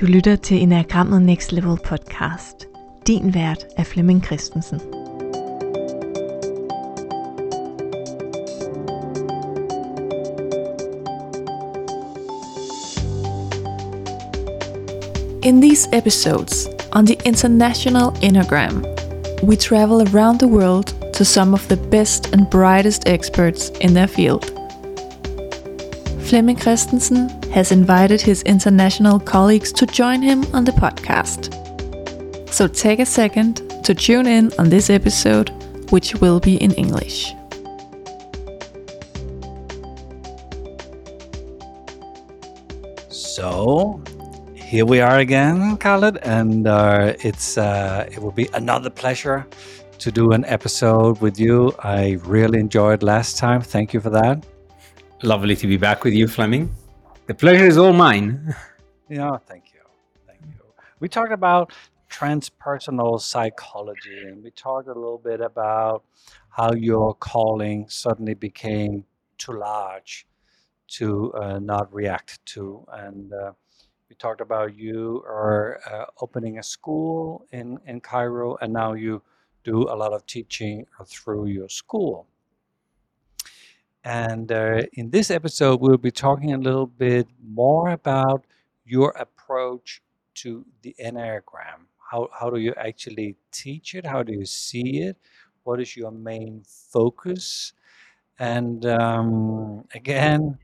Du lytter til Enagrammet Next Level podcast. Din vært er Flemming Christensen. In these episodes on the International Enneagram, we travel around the world to some of the best and brightest experts in their field. Flemming Christensen has invited his international colleagues to join him on the podcast. So take a second to tune in on this episode, which will be in English. So here we are again, Khaled, and uh, it's uh, it will be another pleasure to do an episode with you. I really enjoyed last time. Thank you for that. Lovely to be back with you, Flemming. The pleasure is all mine. Yeah, thank you. Thank you. We talked about transpersonal psychology and we talked a little bit about how your calling suddenly became too large to uh, not react to. And uh, we talked about you are uh, opening a school in, in Cairo and now you do a lot of teaching through your school. And uh, in this episode, we'll be talking a little bit more about your approach to the Enneagram. How, how do you actually teach it? How do you see it? What is your main focus? And um, again,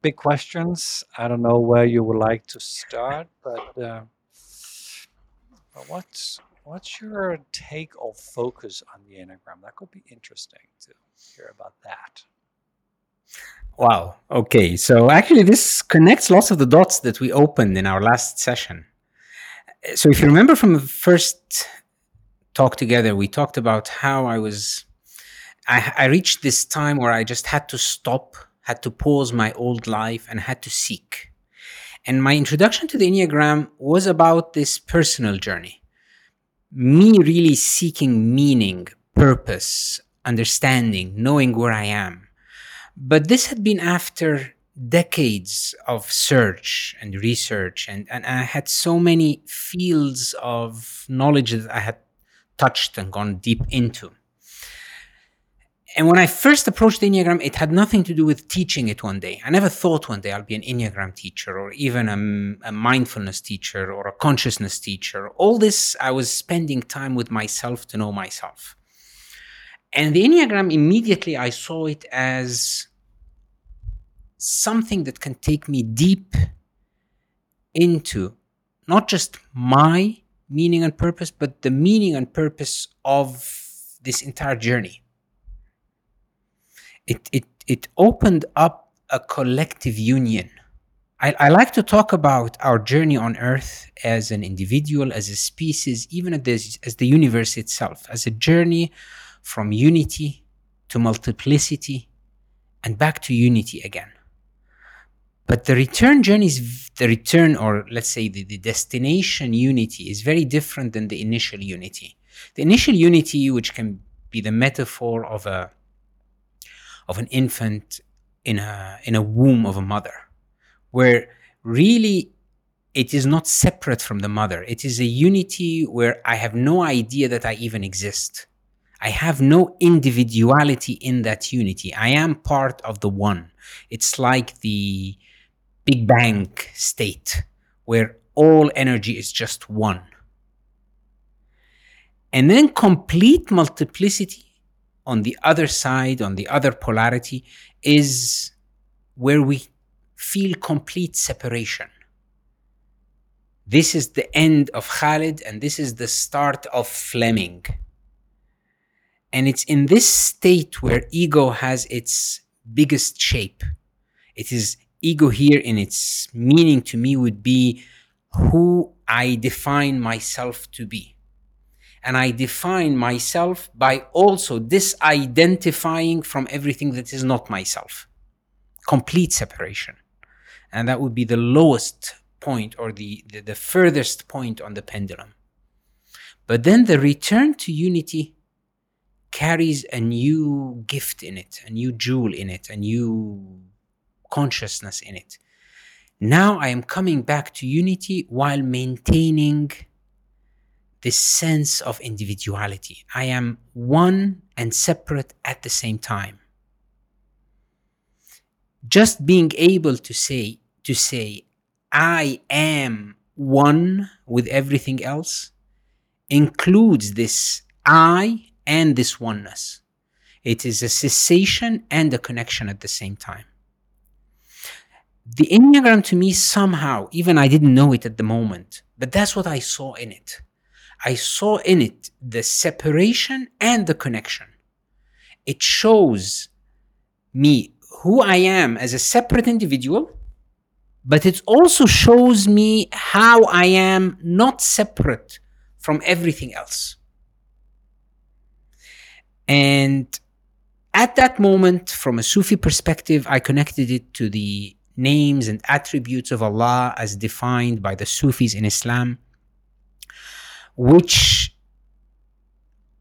big questions. I don't know where you would like to start, but, uh, but what's what's your take or focus on the Enneagram? That could be interesting to hear about that. Wow. Okay. So actually, this connects lots of the dots that we opened in our last session. So if you remember from the first talk together, we talked about how I was, I, I reached this time where I just had to stop, had to pause my old life, and had to seek. And my introduction to the Enneagram was about this personal journey. Me really seeking meaning, purpose, understanding, knowing where I am but this had been after decades of search and research, and, and I had so many fields of knowledge that I had touched and gone deep into. And when I first approached the Enneagram, it had nothing to do with teaching it one day. I never thought one day I'll be an Enneagram teacher or even a, a, mindfulness teacher or a consciousness teacher. All this, I was spending time with myself to know myself. And the Enneagram, immediately I saw it as something that can take me deep into not just my meaning and purpose, but the meaning and purpose of this entire journey. It, it, it opened up a collective union. I, I like to talk about our journey on Earth as an individual, as a species, even as, as the universe itself, as a journey from unity to multiplicity and back to unity again. But the return journey is the return, or let's say the, the destination unity, is very different than the initial unity. The initial unity, which can be the metaphor of a of an infant in a in a womb of a mother, where really it is not separate from the mother. It is a unity where I have no idea that I even exist. I have no individuality in that unity. I am part of the one. It's like the Big Bang state where all energy is just one. And then complete multiplicity on the other side, on the other polarity, is where we feel complete separation. This is the end of Khalid, and this is the start of Flemming. And it's in this state where ego has its biggest shape. It is ego here in its meaning to me would be who I define myself to be. And I define myself by also disidentifying from everything that is not myself. Complete separation. And that would be the lowest point or the, the, the furthest point on the pendulum. But then the return to unity carries a new gift in it, a new jewel in it, a new consciousness in it. Now I am coming back to unity while maintaining this sense of individuality. I am one and separate at the same time. Just being able to say, to say, I am one with everything else includes this I and this oneness. It is a cessation and a connection at the same time. The Enneagram to me somehow, even I didn't know it at the moment, but that's what I saw in it. I saw in it the separation and the connection. It shows me who I am as a separate individual, but it also shows me how I am not separate from everything else. And at that moment, from a Sufi perspective, I connected it to the names and attributes of Allah as defined by the Sufis in Islam, which,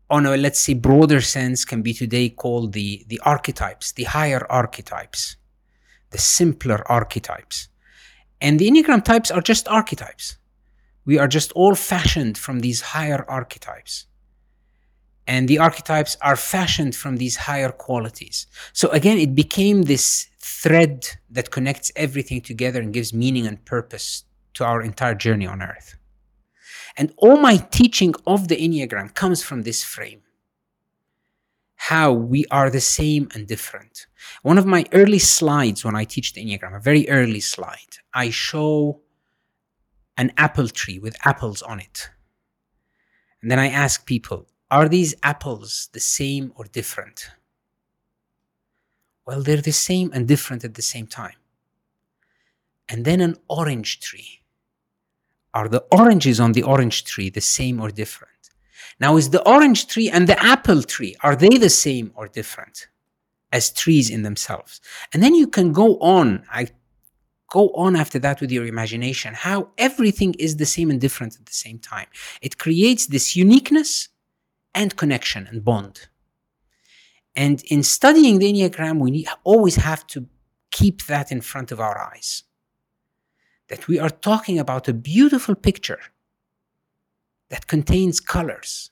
on a let's say broader sense, can be today called the, the archetypes, the higher archetypes, the simpler archetypes. And the Enneagram types are just archetypes. We are just all fashioned from these higher archetypes and the archetypes are fashioned from these higher qualities. So again, it became this thread that connects everything together and gives meaning and purpose to our entire journey on earth. And all my teaching of the Enneagram comes from this frame how we are the same and different. One of my early slides when I teach the Enneagram, a very early slide, I show an apple tree with apples on it. And then I ask people, are these apples the same or different? Well, they're the same and different at the same time. And then an orange tree. Are the oranges on the orange tree the same or different? Now, is the orange tree and the apple tree, are they the same or different as trees in themselves? And then you can go on. I go on after that with your imagination, how everything is the same and different at the same time. It creates this uniqueness and connection and bond. And in studying the Enneagram, we need, always have to keep that in front of our eyes. That we are talking about a beautiful picture that contains colors.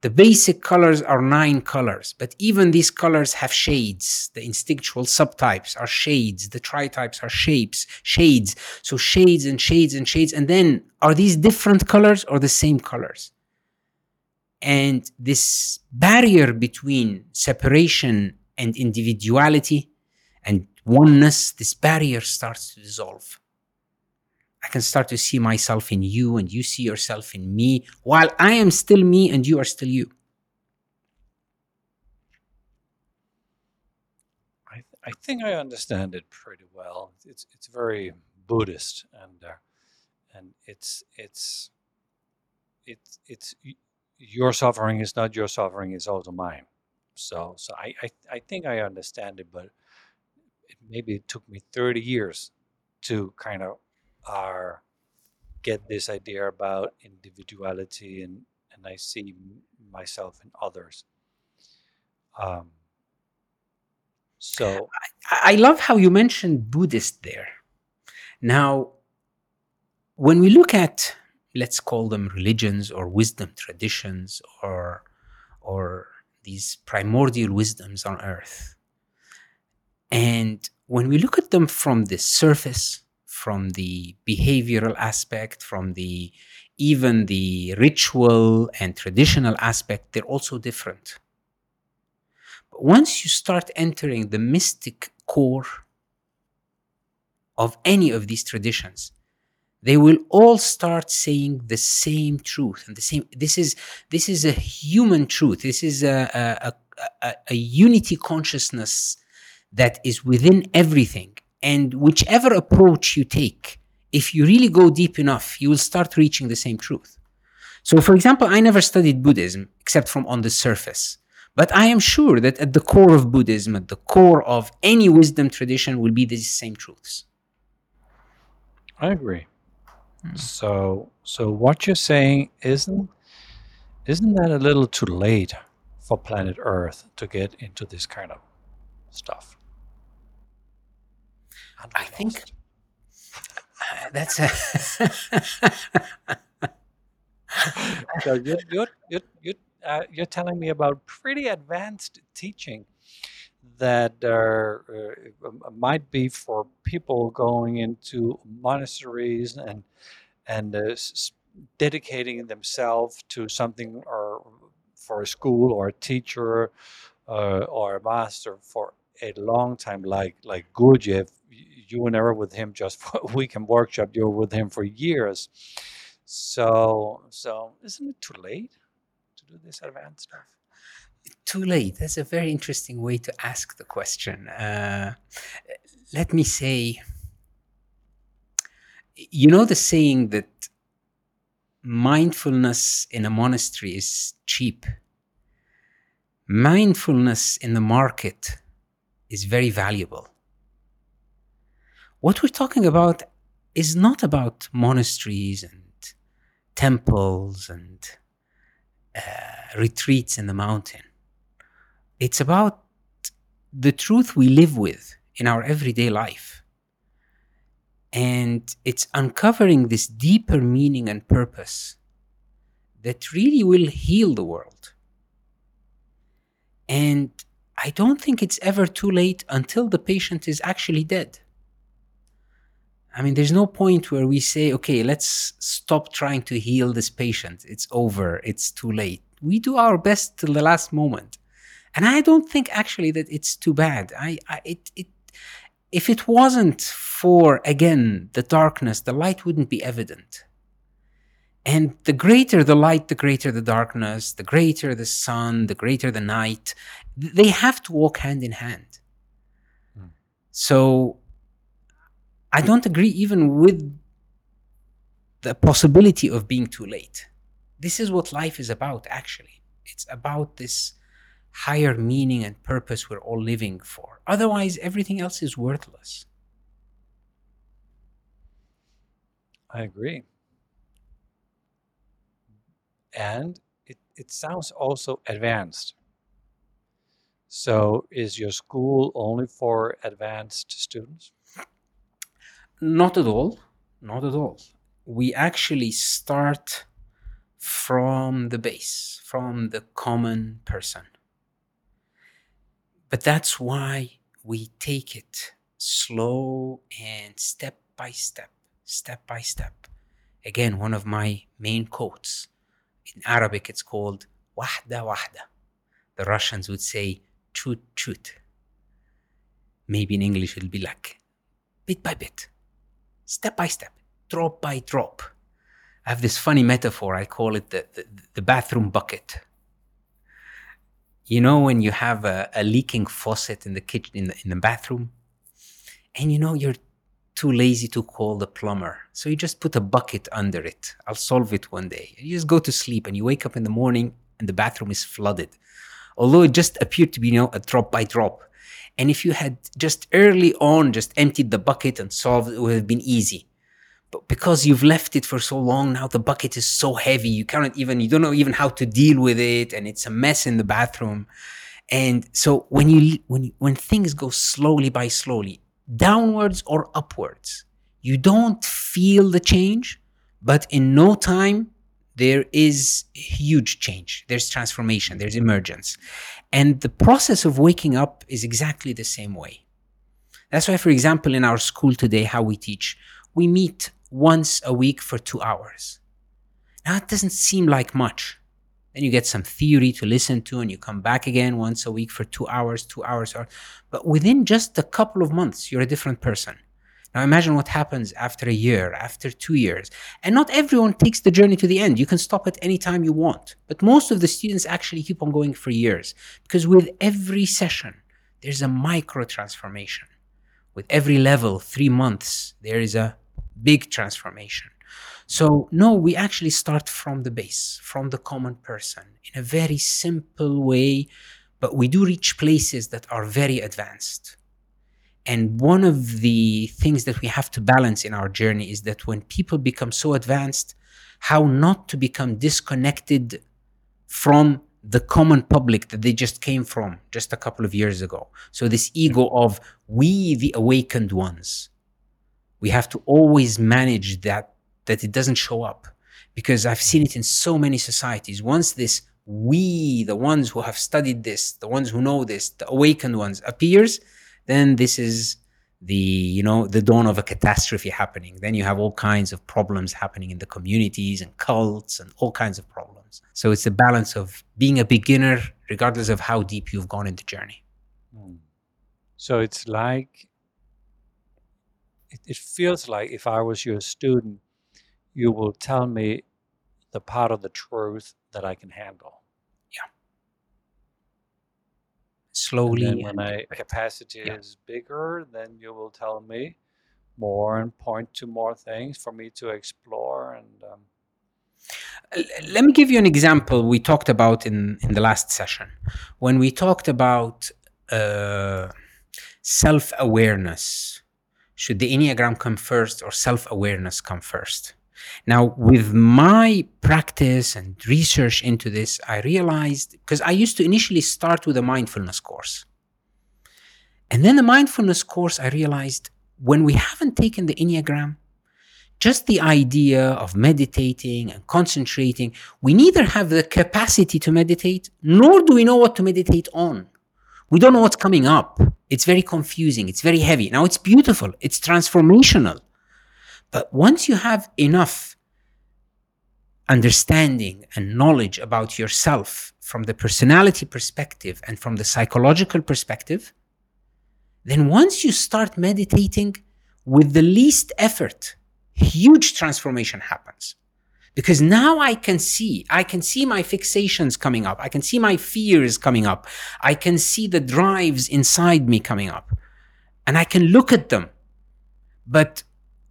The basic colors are nine colors, but even these colors have shades. The instinctual subtypes are shades. The tritypes are shapes, shades. So shades and shades and shades. And then are these different colors or the same colors? And this barrier between separation and individuality and oneness, this barrier starts to dissolve. I can start to see myself in you and you see yourself in me while I am still me and you are still you. I, th- I think I understand it pretty well. It's it's very Buddhist and uh, and it's it's it's it's your suffering is not your suffering; it's also mine. So, so I, I, I think I understand it, but it, maybe it took me 30 years to kind of uh, get this idea about individuality and, and I see myself in others. Um, so I, I love how you mentioned Buddhist there. Now, when we look at let's call them religions or wisdom traditions or or these primordial wisdoms on earth. And when we look at them from the surface from the behavioral aspect from the even the ritual and traditional aspect they're also different. But once you start entering the mystic core of any of these traditions they will all start saying the same truth. And the same this is this is a human truth. This is a, a, a, a unity consciousness that is within everything. And whichever approach you take if you really go deep enough you will start reaching the same truth. So for example i never studied buddhism except from on the surface. But i am sure that at the core of buddhism at the core of any wisdom tradition will be these same truths. I agree so, so what you're saying isn't isn't that a little too late for planet Earth to get into this kind of stuff? I think that's a so you're you're you're you're, uh, you're telling me about pretty advanced teaching that are, uh, might be for people going into monasteries and and uh, s- dedicating themselves to something or for a school or a teacher uh, or a master for a long time like like Gurdjieff you were never with him just for a weekend workshop you were with him for years. So so isn't it too late to do this advanced stuff too late. That's a very interesting way to ask the question. Uh, let me say, you know, the saying that mindfulness in a monastery is cheap, mindfulness in the market is very valuable. What we're talking about is not about monasteries and temples and uh, retreats in the mountain it's about the truth we live with in our everyday life. And it's uncovering this deeper meaning and purpose that really will heal the world. And I don't think it's ever too late until the patient is actually dead. I mean, there's no point where we say, okay, let's stop trying to heal this patient. It's over. It's too late. We do our best till the last moment and I don't think actually that it's too bad. I, I it, it if it wasn't for again the darkness, the light wouldn't be evident. And the greater the light, the greater the darkness, the greater the sun, the greater the night. They have to walk hand in hand. Hmm. So I don't agree even with the possibility of being too late. This is what life is about, actually. It's about this higher meaning and purpose we're all living for. Otherwise, everything else is worthless. I agree. And it, it sounds also advanced. So, is your school only for advanced students? Not at all. Not at all. We actually start from the base, from the common person. But that's why we take it slow and step by step, step by step. Again, one of my main quotes. In Arabic, it's called wahda wahda. The Russians would say chut chut. Maybe in English it'll be like bit by bit, step by step, drop by drop. I have this funny metaphor. I call it the, the, the bathroom bucket you know when you have a, a leaking faucet in the kitchen in the, in the bathroom? And you know you're too lazy to call the plumber. So you just put a bucket under it. I'll solve it one day. You just go to sleep and you wake up in the morning and the bathroom is flooded. Although it just appeared to be you know a drop by drop. And if you had just early on just emptied the bucket and solved it would have been easy but because you've left it for so long now the bucket is so heavy you cannot even you don't know even how to deal with it and it's a mess in the bathroom. And so when you when when things go slowly by slowly downwards or upwards you don't feel the change but in no time there is huge change. There's transformation. There's emergence. And the process of waking up is exactly the same way. That's why for example in our school today how we teach we meet once a week for two hours. Now, it doesn't seem like much. Then you get some theory to listen to, and you come back again once a week for two hours, two hours. But within just a couple of months, you're a different person. Now imagine what happens after a year, after two years. And not everyone takes the journey to the end. You can stop at any time you want. But most of the students actually keep on going for years because with every session, there's a micro transformation. With every level, three months, there is a big transformation. So, no, we actually start from the base, from the common person in a very simple way, but we do reach places that are very advanced. And one of the things that we have to balance in our journey is that when people become so advanced, how not to become disconnected from the common public that they just came from just a couple of years ago. So, this ego of we, the awakened ones, We have to always manage that that it doesn't show up because I've seen it in so many societies. Once this we, the ones who have studied this, the ones who know this, the awakened ones appears, then this is the you know the dawn of a catastrophe happening then you have all kinds of problems happening in the communities and cults and all kinds of problems so it's a balance of being a beginner regardless of how deep you've gone in the journey Hmm. So it's like, it, it feels like if I was your student, you will tell me the part of the truth that I can handle. And slowly then when and my capacity Yeah. is bigger, then you will tell me more and point to more things for me to explore. And um, let me give you an example we talked about in, in the last session when we talked about uh, self-awareness should the enneagram come first or self-awareness come first now with my practice and research into this i realized because i used to initially start with a mindfulness course and then the mindfulness course i realized when we haven't taken the enneagram just the idea of meditating and concentrating, we neither have the capacity to meditate, nor do we know what to meditate on. We don't know what's coming up. It's very confusing. It's very heavy. Now, it's beautiful. It's transformational. But once you have enough understanding and knowledge about yourself from the personality perspective and from the psychological perspective, then once you start meditating with the least effort, huge transformation happens because now i can see i can see my fixations coming up. I can see my fears coming up. I can see the drives inside me coming up. And i can look at them. But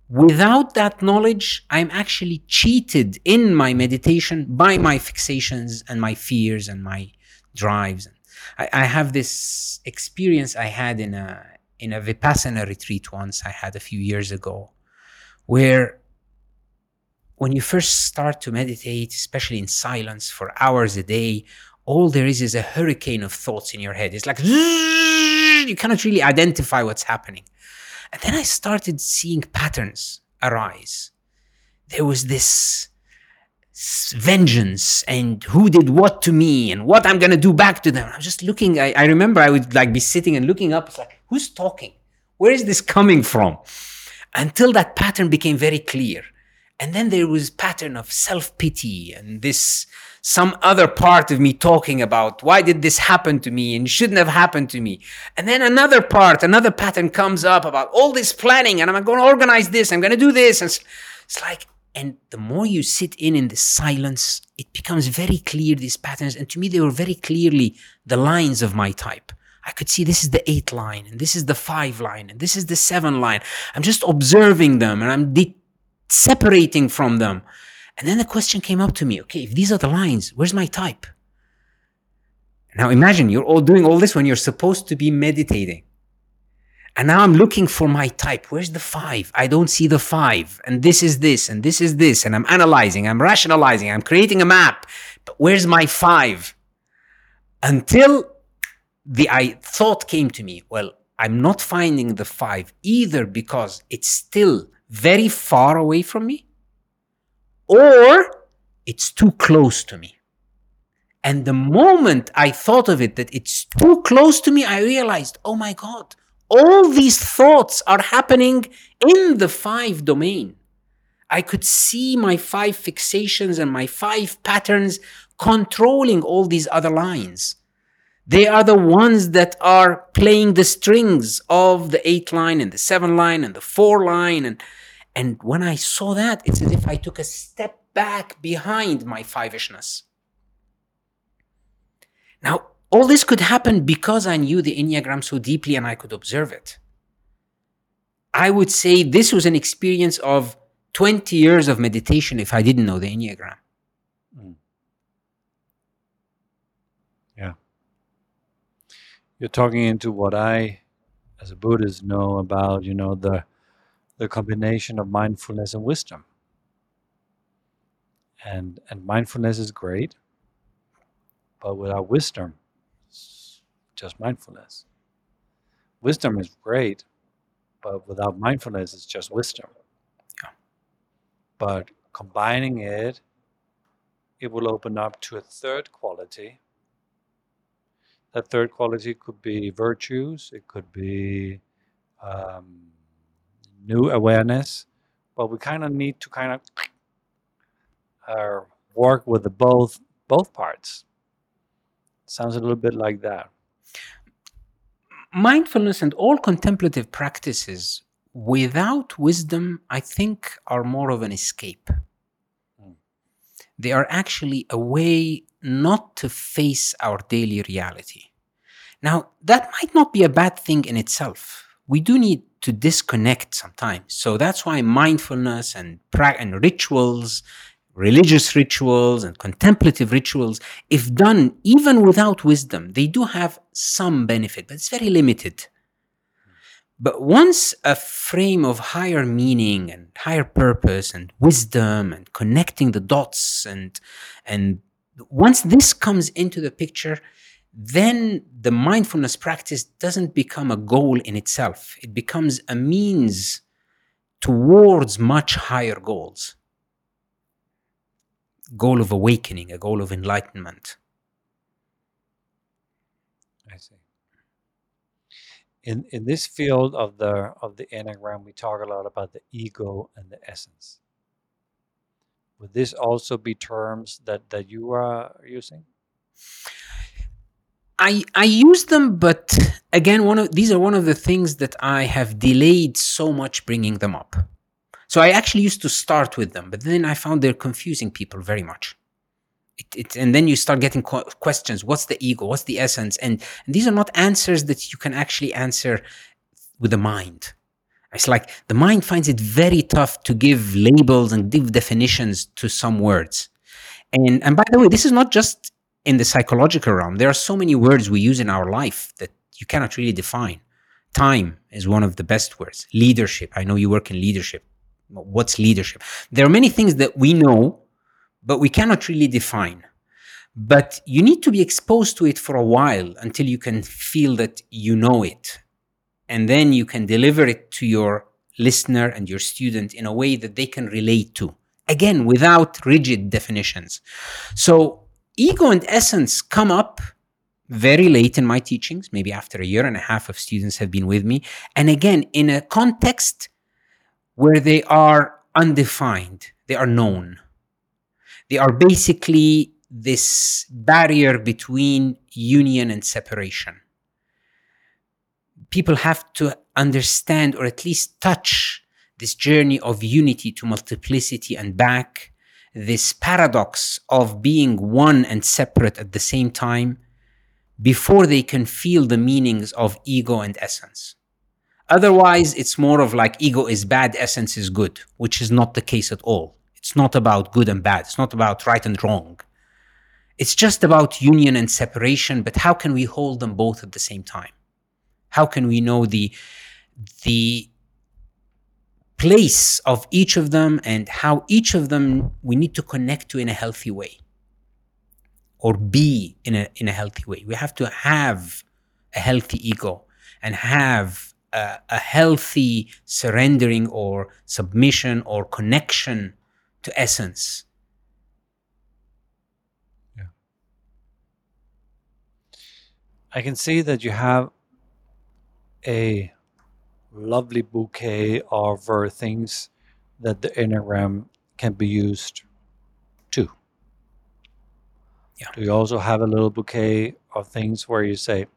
without that knowledge i'm actually cheated in my meditation by my fixations and my fears and my drives. I, I have this experience i had in a in a vipassana retreat once i had a few years ago where when you first start to meditate, especially in silence for hours a day, all there is is a hurricane of thoughts in your head. It's like you cannot really identify what's happening. And then I started seeing patterns arise. There was this vengeance and who did what to me and what I'm gonna do back to them. I'm just looking. I, I remember I would like be sitting and looking up. It's like, who's talking? Where is this coming from? until that pattern became very clear and then there was pattern of self-pity and this some other part of me talking about why did this happen to me and shouldn't have happened to me? And then another part another pattern comes up about all this planning and i'm going to organize this i'm going to do this. And it's, like and the more you sit in in the silence it becomes very clear these patterns. And to me they were very clearly the lines of my type. I could see this is the eight line, and this is the five line, and this is the seven line. I'm just observing them and I'm de- separating from them. And then the question came up to me okay, if these are the lines, where's my type? Now imagine you're all doing all this when you're supposed to be meditating. And now I'm looking for my type. Where's the five? I don't see the five. And this is this, and this is this. And I'm analyzing, I'm rationalizing, I'm creating a map. But where's my five? Until the I thought came to me, well, I'm not finding the five either because it's still very far away from me, or it's too close to me. And the moment I thought of it that it's too close to me, I realized, oh my God, all these thoughts are happening in the five domain. I could see my five fixations and my five patterns controlling all these other lines. They are the ones that are playing the strings of the eight line and the seven line and the four line. And, and when I saw that, it's as if I took a step back behind my five-ishness. Now, all this could happen because I knew the Enneagram so deeply and I could observe it. I would say this was an experience of 20 years of meditation if I didn't know the Enneagram. mm. yeah. You're talking into what I, as a Buddhist, know about, you know, the the combination of mindfulness and wisdom. And and mindfulness is great, but without wisdom, it's just mindfulness. Wisdom is great, but without mindfulness, it's just wisdom. Yeah. But combining it, it will open up to a third quality. That third quality could be virtues, it could be um, new awareness, but we kind of need to kind of uh, work with the both both parts. Sounds a little bit like that. Mindfulness and all contemplative practices without wisdom, I think, are more of an escape. They are actually a way not to face our daily reality. Now, that might not be a bad thing in itself. We do need to disconnect sometimes. So that's why mindfulness and, pra- and rituals religious rituals and contemplative rituals, if done even without wisdom, they do have some benefit, but it's very limited. But once a frame of higher meaning and higher purpose and wisdom and connecting the dots and and once this comes into the picture, then the mindfulness practice doesn't become a goal in itself. It becomes a means towards much higher goals goal of awakening, a goal of enlightenment. I see. In in this field of the of the enneagram, we talk a lot about the ego and the essence. Would this also be terms that that you are using? I I use them, but again, one of these are one of the things that I have delayed so much bringing them up. So I actually used to start with them, but then I found they're confusing people very much. It, it, and then you start getting questions. What's the ego? What's the essence? And, and these are not answers that you can actually answer with the mind. It's like the mind finds it very tough to give labels and give definitions to some words. And and by the way this is not just in the psychological realm. There are so many words we use in our life that you cannot really define. Time is one of the best words. Leadership. I know you work in leadership. What's leadership? There are many things that we know but we cannot really define. But you need to be exposed to it for a while until you can feel that you know it. And then you can deliver it to your listener and your student in a way that they can relate to. Again without rigid definitions. So ego and essence come up very late in my teachings maybe after a year and a half of students have been with me. And again in a context where they are undefined, they are known. They are basically this barrier between union and separation. People have to understand or at least touch this journey of unity to multiplicity and back, this paradox of being one and separate at the same time, before they can feel the meanings of ego and essence. Otherwise, it's more of like ego is bad, essence is good, which is not the case at all. It's not about good and bad. It's not about right and wrong. It's just about union and separation, but how can we hold them both at the same time? How can we know the, the place of each of them and how each of them we need to connect to in a healthy way or be in a, in a healthy way? We have to have a healthy ego and have a, a healthy surrendering or submission or connection to essence. Yeah. I can see that you have a lovely bouquet of uh, things that the Enneagram can be used to. Yeah. Do you also have a little bouquet of things where you say,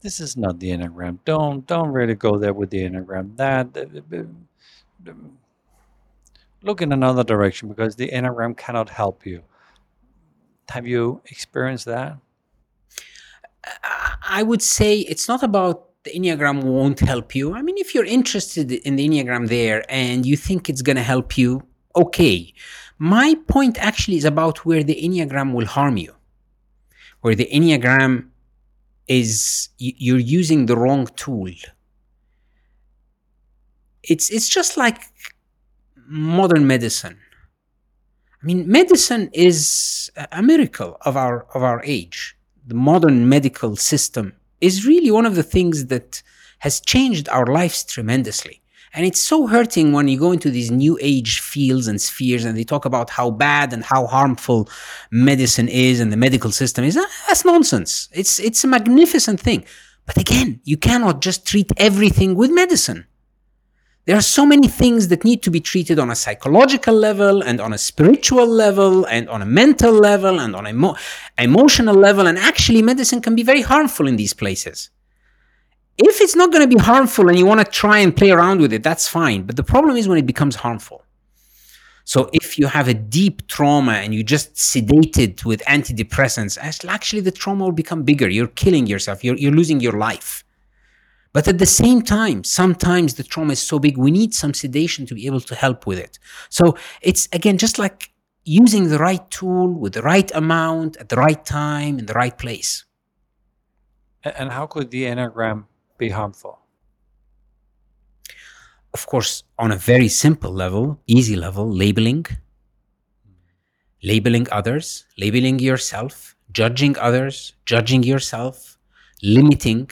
this is not the enneagram. Don't don't really go there with the enneagram. That look in another direction because the enneagram cannot help you. Have you experienced that? I would say it's not about the enneagram won't help you. I mean, if you're interested in the enneagram there and you think it's going to help you, okay. My point actually is about where the enneagram will harm you, where the enneagram is you're using the wrong tool. It's it's just like modern medicine. I mean, medicine is a miracle of our of our age. The modern medical system is really one of the things that has changed our lives tremendously. And it's so hurting when you go into these new age fields and spheres and they talk about how bad and how harmful medicine is and the medical system is. Ah, that's nonsense. It's, it's a magnificent thing. But again, you cannot just treat everything with medicine. There are so many things that need to be treated on a psychological level and on a spiritual level and on a mental level and on an emo- emotional level. And actually, medicine can be very harmful in these places. If it's not going to be harmful and you want to try and play around with it, that's fine. But the problem is when it becomes harmful. So if you have a deep trauma and you just sedate it with antidepressants, actually the trauma will become bigger. You're killing yourself. You're, you're losing your life. But at the same time, sometimes the trauma is so big, we need some sedation to be able to help with it. So it's again just like using the right tool with the right amount at the right time in the right place. And how could the Enneagram be harmful? Of course, on a very simple level, easy level, labeling, labeling others, labeling yourself, judging others, judging yourself, limiting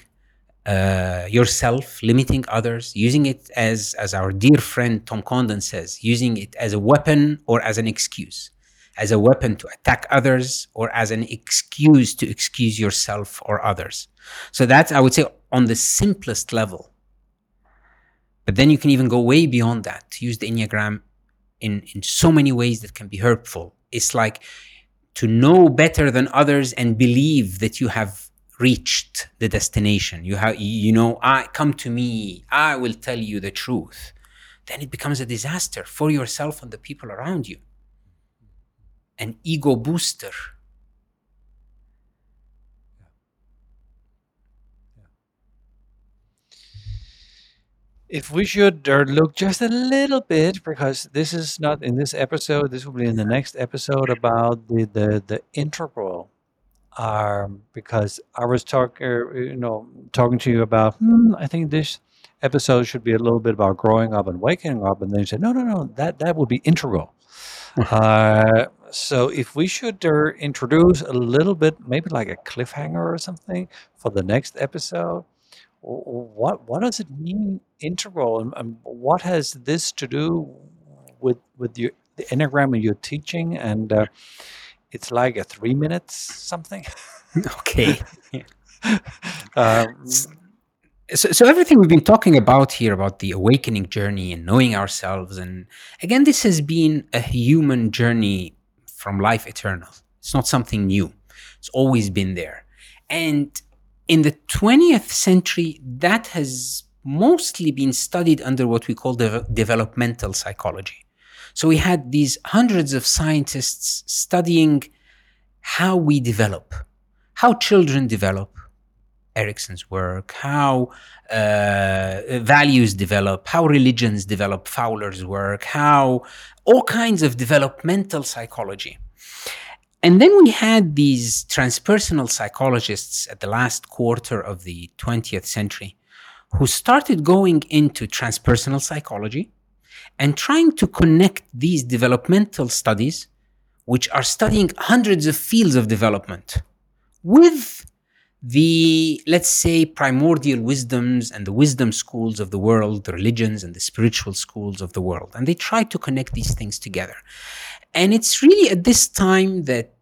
uh, yourself, limiting others, using it as, as our dear friend Tom Condon says, using it as a weapon or as an excuse, as a weapon to attack others or as an excuse to excuse yourself or others. So that's, I would say, on the simplest level. But then you can even go way beyond that to use the Enneagram in, in so many ways that can be hurtful. It's like to know better than others and believe that you have reached the destination. You have, you know, I come to me, I will tell you the truth. Then it becomes a disaster for yourself and the people around you. An ego booster If we should uh, look just a little bit, because this is not in this episode, this will be in the next episode about the the, the integral. Um, because I was talking, you know, talking to you about, hmm, I think this episode should be a little bit about growing up and waking up, and then you said, no, no, no, that that would be integral. uh, so if we should uh, introduce a little bit, maybe like a cliffhanger or something for the next episode, what what does it mean integral and, and what has this to do with with your the enneagram and your teaching and uh, it's like a three minutes something. Okay. Um, so, so everything we've been talking about here about the awakening journey and knowing ourselves and again this has been a human journey from life eternal. It's not something new. It's always been there. And in the 20th century, that has mostly been studied under what we call de- developmental psychology. So we had these hundreds of scientists studying how we develop, how children develop, Erikson's work, how uh, values develop, how religions develop, Fowler's work, how all kinds of developmental psychology. And then we had these transpersonal psychologists at the last quarter of the 20th century who started going into transpersonal psychology and trying to connect these developmental studies, which are studying hundreds of fields of development, with the, let's say, primordial wisdoms and the wisdom schools of the world, the religions and the spiritual schools of the world. And they try to connect these things together. And it's really at this time that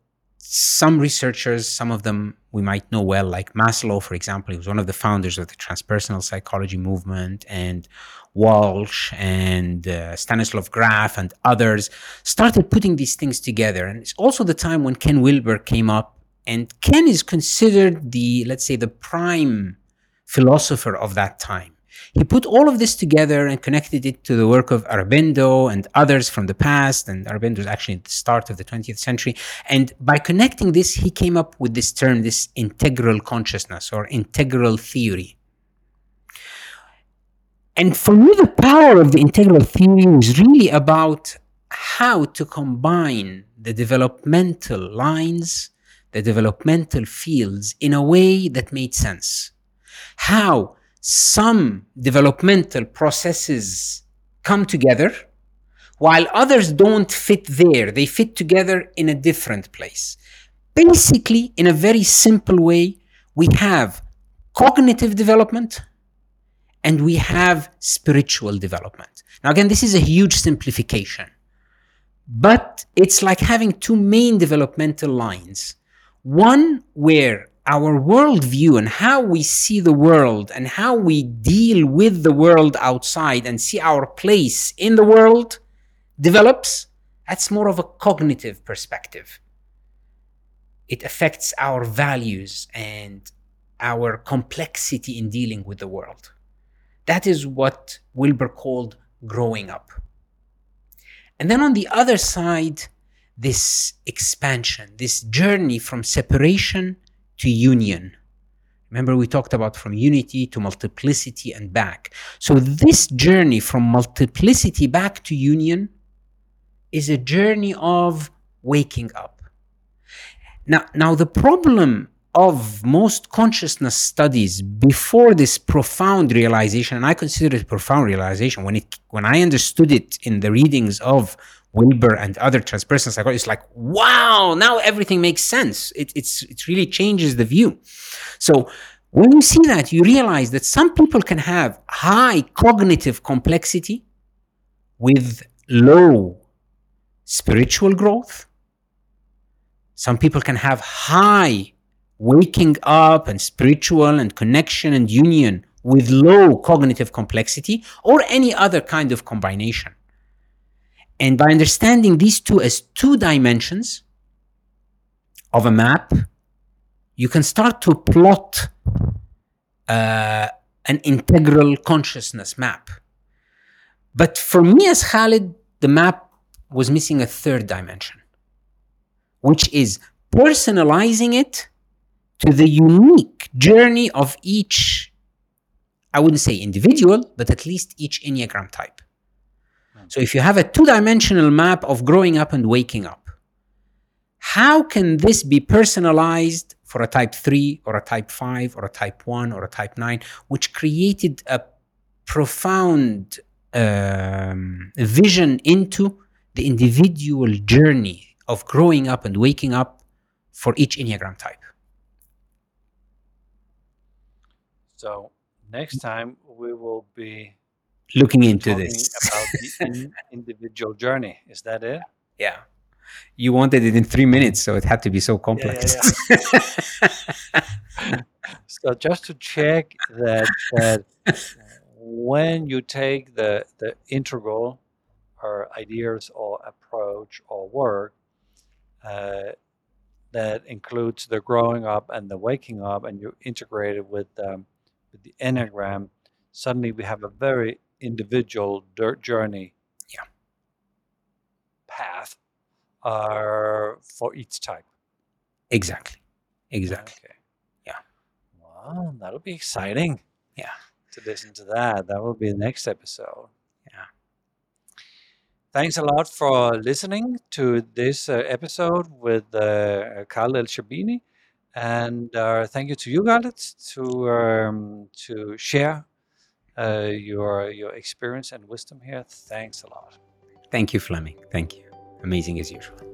some researchers, some of them we might know well, like Maslow, for example, he was one of the founders of the transpersonal psychology movement, and Walsh and uh, Stanislav Grof and others started putting these things together. And it's also the time when Ken Wilber came up, and Ken is considered the, let's say, the prime philosopher of that time. He put all of this together and connected it to the work of Aurobindo and others from the past. And Aurobindo is actually at the start of the 20th century. And by connecting this, he came up with this term, this integral consciousness or integral theory. And for me, the power of the integral theory is really about how to combine the developmental lines, the developmental fields in a way that made sense. How some developmental processes come together while others don't fit there. They fit together in a different place. Basically, in a very simple way, we have cognitive development and we have spiritual development. Now, again, this is a huge simplification, but it's like having two main developmental lines. One where our worldview and how we see the world and how we deal with the world outside and see our place in the world develops. That's more of a cognitive perspective. It affects our values and our complexity in dealing with the world. That is what Wilber called growing up. And then on the other side, this expansion, this journey from separation to union. Remember, we talked about from unity to multiplicity and back. So, this journey from multiplicity back to union is a journey of waking up. Now, now the problem of most consciousness studies before this profound realization, and I consider it profound realization when it when I understood it in the readings of Wilber and other transpersonal psychology, it's like, wow, now everything makes sense. It, it's it really changes the view. So when you see that, you realize that some people can have high cognitive complexity with low spiritual growth. Some people can have high waking up and spiritual and connection and union with low cognitive complexity or any other kind of combination. And by understanding these two as two dimensions of a map, you can start to plot uh, an integral consciousness map. But for me as Khalid, the map was missing a third dimension, which is personalizing it to the unique journey of each, I wouldn't say individual, but at least each Enneagram type. So if you have a two dimensional map of growing up and waking up, how can this be personalized for a type 3 or a type 5 or a type 1 or a type 9, which created a profound um, vision into the individual journey of growing up and waking up for each Enneagram type? So next time we will be Looking into this. about the in- individual journey. Is that it? yeah. You wanted it in three minutes, so it had to be so complex. So just to check that that when you take the the integral or ideas or approach or work uh, that includes the growing up and the waking up, and you integrate it with um, with the enneagram, suddenly we have a very individual dirt journey. Yeah. Path uh, for each type. exactly. Exactly. Okay. Yeah. Well, that'll be exciting. Yeah. To listen to that. That will be the next episode. Yeah. Thanks a lot for listening to this uh, episode with uh, Khalid El Shabini. And uh, thank you to you, Khalid, to um, to share uh, your your experience and wisdom here. Thanks a lot. Thank you, Fleming. Thank you. Amazing as usual.